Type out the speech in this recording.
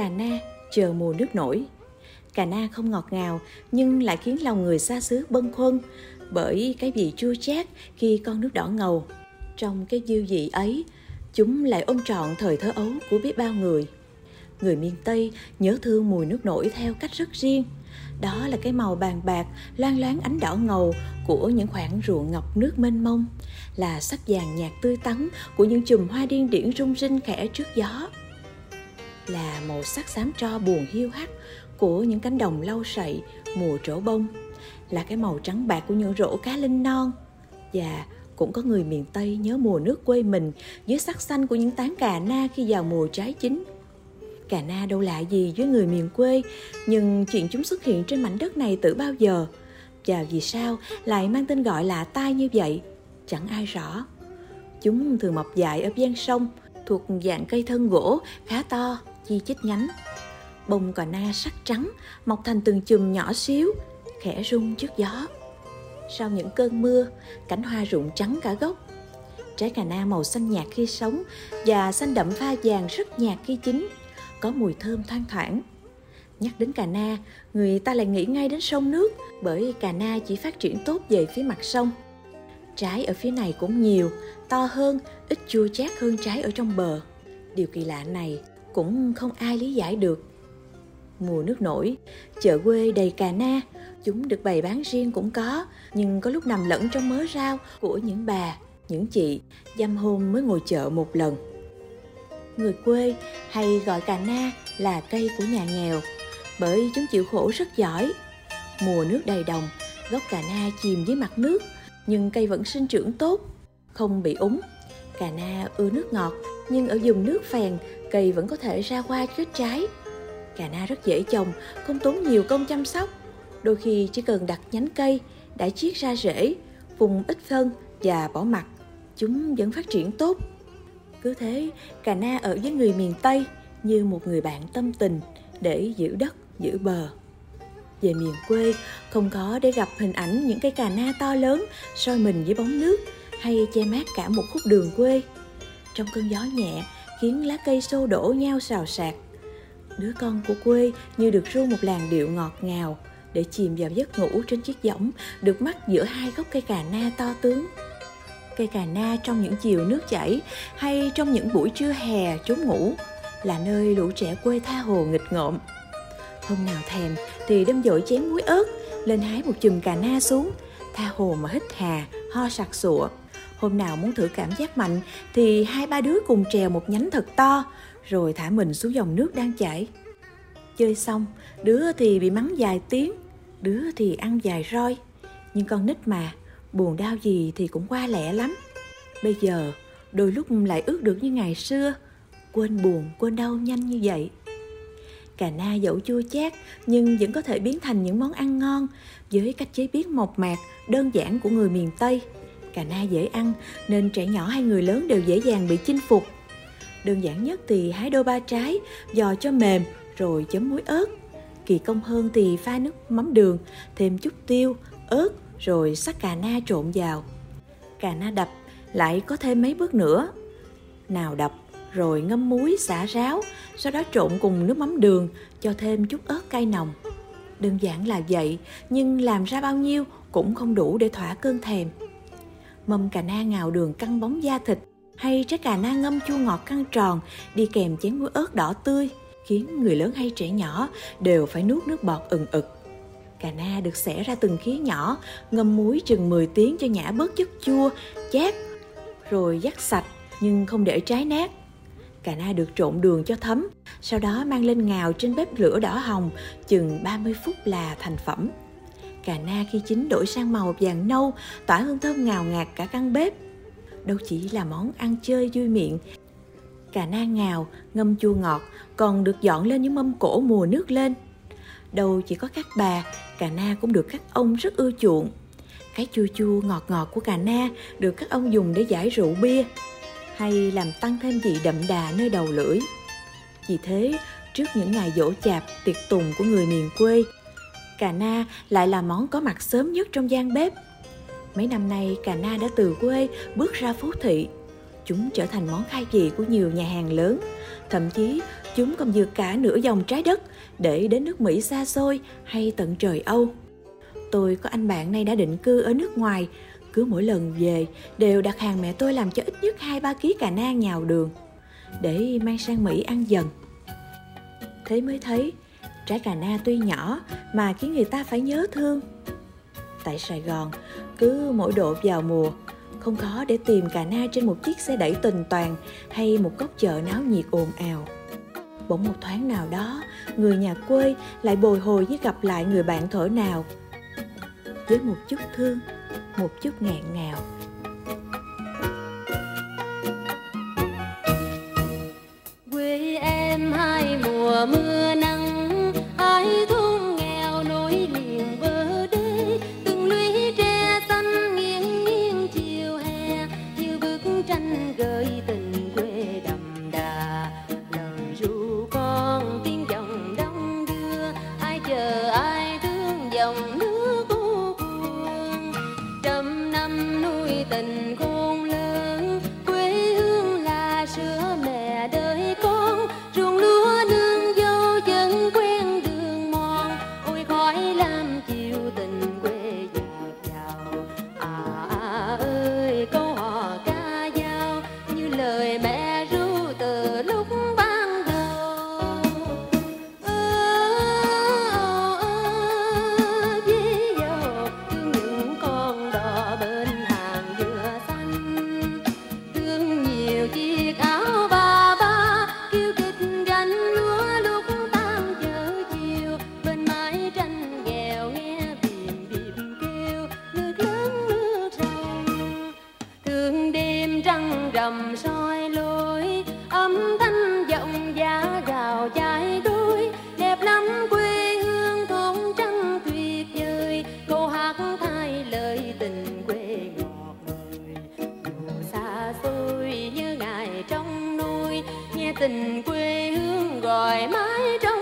cà na chờ mùa nước nổi. Cà na không ngọt ngào nhưng lại khiến lòng người xa xứ bâng khuâng bởi cái vị chua chát khi con nước đỏ ngầu. Trong cái dư vị ấy, chúng lại ôm trọn thời thơ ấu của biết bao người. Người miền Tây nhớ thương mùi nước nổi theo cách rất riêng. Đó là cái màu bàn bạc, loang loáng ánh đỏ ngầu của những khoảng ruộng ngọc nước mênh mông, là sắc vàng nhạt tươi tắn của những chùm hoa điên điển rung rinh khẽ trước gió. Là màu sắc xám tro buồn hiu hắt của những cánh đồng lau sậy mùa trổ bông, là cái màu trắng bạc của những rổ cá linh non và cũng có người miền Tây nhớ mùa nước quê mình dưới sắc xanh của những tán cà na khi vào mùa trái chín. Cà na đâu lạ gì với người miền quê, nhưng chuyện chúng xuất hiện trên mảnh đất này từ bao giờ và vì sao lại mang tên gọi lạ tai như vậy, chẳng ai rõ. Chúng thường mọc dại ở ven sông, thuộc dạng cây thân gỗ khá to, chi chít nhánh. Bông cò na sắc trắng, mọc thành từng chùm nhỏ xíu, khẽ rung trước gió. Sau những cơn mưa, cánh hoa rụng trắng cả gốc. Trái cà na màu xanh nhạt khi sống và xanh đậm pha vàng rất nhạt khi chín, có mùi thơm thoang thoảng. Nhắc đến cà na, người ta lại nghĩ ngay đến sông nước bởi cà na chỉ phát triển tốt về phía mặt sông. Trái ở phía này cũng nhiều, to hơn, ít chua chát hơn trái ở trong bờ. Điều kỳ lạ này cũng không ai lý giải được. Mùa nước nổi, chợ quê đầy cà na, chúng được bày bán riêng cũng có, nhưng có lúc nằm lẫn trong mớ rau của những bà, những chị, dăm hôm mới ngồi chợ một lần. Người quê hay gọi cà na là cây của nhà nghèo, bởi chúng chịu khổ rất giỏi. Mùa nước đầy đồng, gốc cà na chìm dưới mặt nước, nhưng cây vẫn sinh trưởng tốt, không bị úng. Cà na ưa nước ngọt, nhưng ở vùng nước phèn, cây vẫn có thể ra hoa kết trái. Cà na rất dễ trồng, không tốn nhiều công chăm sóc. Đôi khi chỉ cần đặt nhánh cây, đã chiết ra rễ, vùng ít phân và bỏ mặt, chúng vẫn phát triển tốt. Cứ thế, cà na ở với người miền Tây như một người bạn tâm tình để giữ đất, giữ bờ. Về miền quê, không có để gặp hình ảnh những cây cà na to lớn soi mình dưới bóng nước hay che mát cả một khúc đường quê. Trong cơn gió nhẹ khiến lá cây xô đổ nhau xào xạc. Đứa con của quê như được ru một làn điệu ngọt ngào để chìm vào giấc ngủ trên chiếc võng được mắc giữa hai gốc cây cà na to tướng. Cây cà na trong những chiều nước chảy hay trong những buổi trưa hè trốn ngủ là nơi lũ trẻ quê tha hồ nghịch ngợm. Hôm nào thèm thì đâm dội chén muối ớt, lên hái một chùm cà na xuống, tha hồ mà hít hà, ho sặc sụa. Hôm nào muốn thử cảm giác mạnh thì hai ba đứa cùng trèo một nhánh thật to, rồi thả mình xuống dòng nước đang chảy. Chơi xong, đứa thì bị mắng dài tiếng, đứa thì ăn dài roi. Nhưng con nít mà, buồn đau gì thì cũng qua lẹ lắm. Bây giờ, đôi lúc lại ước được như ngày xưa, quên buồn, quên đau nhanh như vậy. Cà na dẫu chua chát nhưng vẫn có thể biến thành những món ăn ngon với cách chế biến mộc mạc, đơn giản của người miền Tây. Cà na dễ ăn nên trẻ nhỏ hay người lớn đều dễ dàng bị chinh phục. Đơn giản nhất thì hái đôi ba trái, giò cho mềm rồi chấm muối ớt. Kỳ công hơn thì pha nước mắm đường, thêm chút tiêu, ớt rồi sắc cà na trộn vào. Cà na đập lại có thêm mấy bước nữa. Nào đập rồi ngâm muối xả ráo, sau đó trộn cùng nước mắm đường, cho thêm chút ớt cay nồng. Đơn giản là vậy, nhưng làm ra bao nhiêu cũng không đủ để thỏa cơn thèm. Mâm cà na ngào đường căng bóng da thịt hay trái cà na ngâm chua ngọt căng tròn đi kèm chén muối ớt đỏ tươi khiến người lớn hay trẻ nhỏ đều phải nuốt nước bọt ừng ực. Cà na được xẻ ra từng khía nhỏ, ngâm muối chừng 10 tiếng cho nhả bớt chất chua, chát, rồi dắt sạch nhưng không để trái nát. Cà na được trộn đường cho thấm, sau đó mang lên ngào trên bếp lửa đỏ hồng chừng 30 phút là thành phẩm. Cà na khi chín đổi sang màu vàng nâu, tỏa hương thơm ngào ngạt cả căn bếp. Đâu chỉ là món ăn chơi vui miệng, cà na ngào, ngâm chua ngọt còn được dọn lên những mâm cổ mùa nước lên. Đâu chỉ có các bà, cà na cũng được các ông rất ưa chuộng. Cái chua chua ngọt ngọt của cà na được các ông dùng để giải rượu bia hay làm tăng thêm vị đậm đà nơi đầu lưỡi. Vì thế, trước những ngày dỗ chạp, tiệc tùng của người miền quê, cà na lại là món có mặt sớm nhất trong gian bếp. Mấy năm nay, cà na đã từ quê bước ra phố thị. Chúng trở thành món khai vị của nhiều nhà hàng lớn, thậm chí chúng còn vượt cả nửa dòng trái đất để đến nước Mỹ xa xôi hay tận trời Âu. Tôi có anh bạn nay đã định cư ở nước ngoài, cứ mỗi lần về đều đặt hàng mẹ tôi làm cho ít nhất hai ba ký cà na nhào đường để mang sang Mỹ ăn dần. Thế mới thấy trái cà na tuy nhỏ mà khiến người ta phải nhớ thương. Tại Sài Gòn, cứ mỗi độ vào mùa, không khó để tìm cà na trên một chiếc xe đẩy tình toàn hay một góc chợ náo nhiệt ồn ào. Bỗng một thoáng nào đó, người nhà quê lại bồi hồi như gặp lại người bạn thở nào. Với một chút thương, một chút ngạn ngào, dòng nước đầm soi lối, âm thanh giọng giá gào chai đuôi đẹp lắm, quê hương thôn trăng tuyệt vời. Câu hát thay lời tình quê ngọt ngời. Dù xa xôi như ngày trong nuôi nghe tình quê hương gọi mãi trong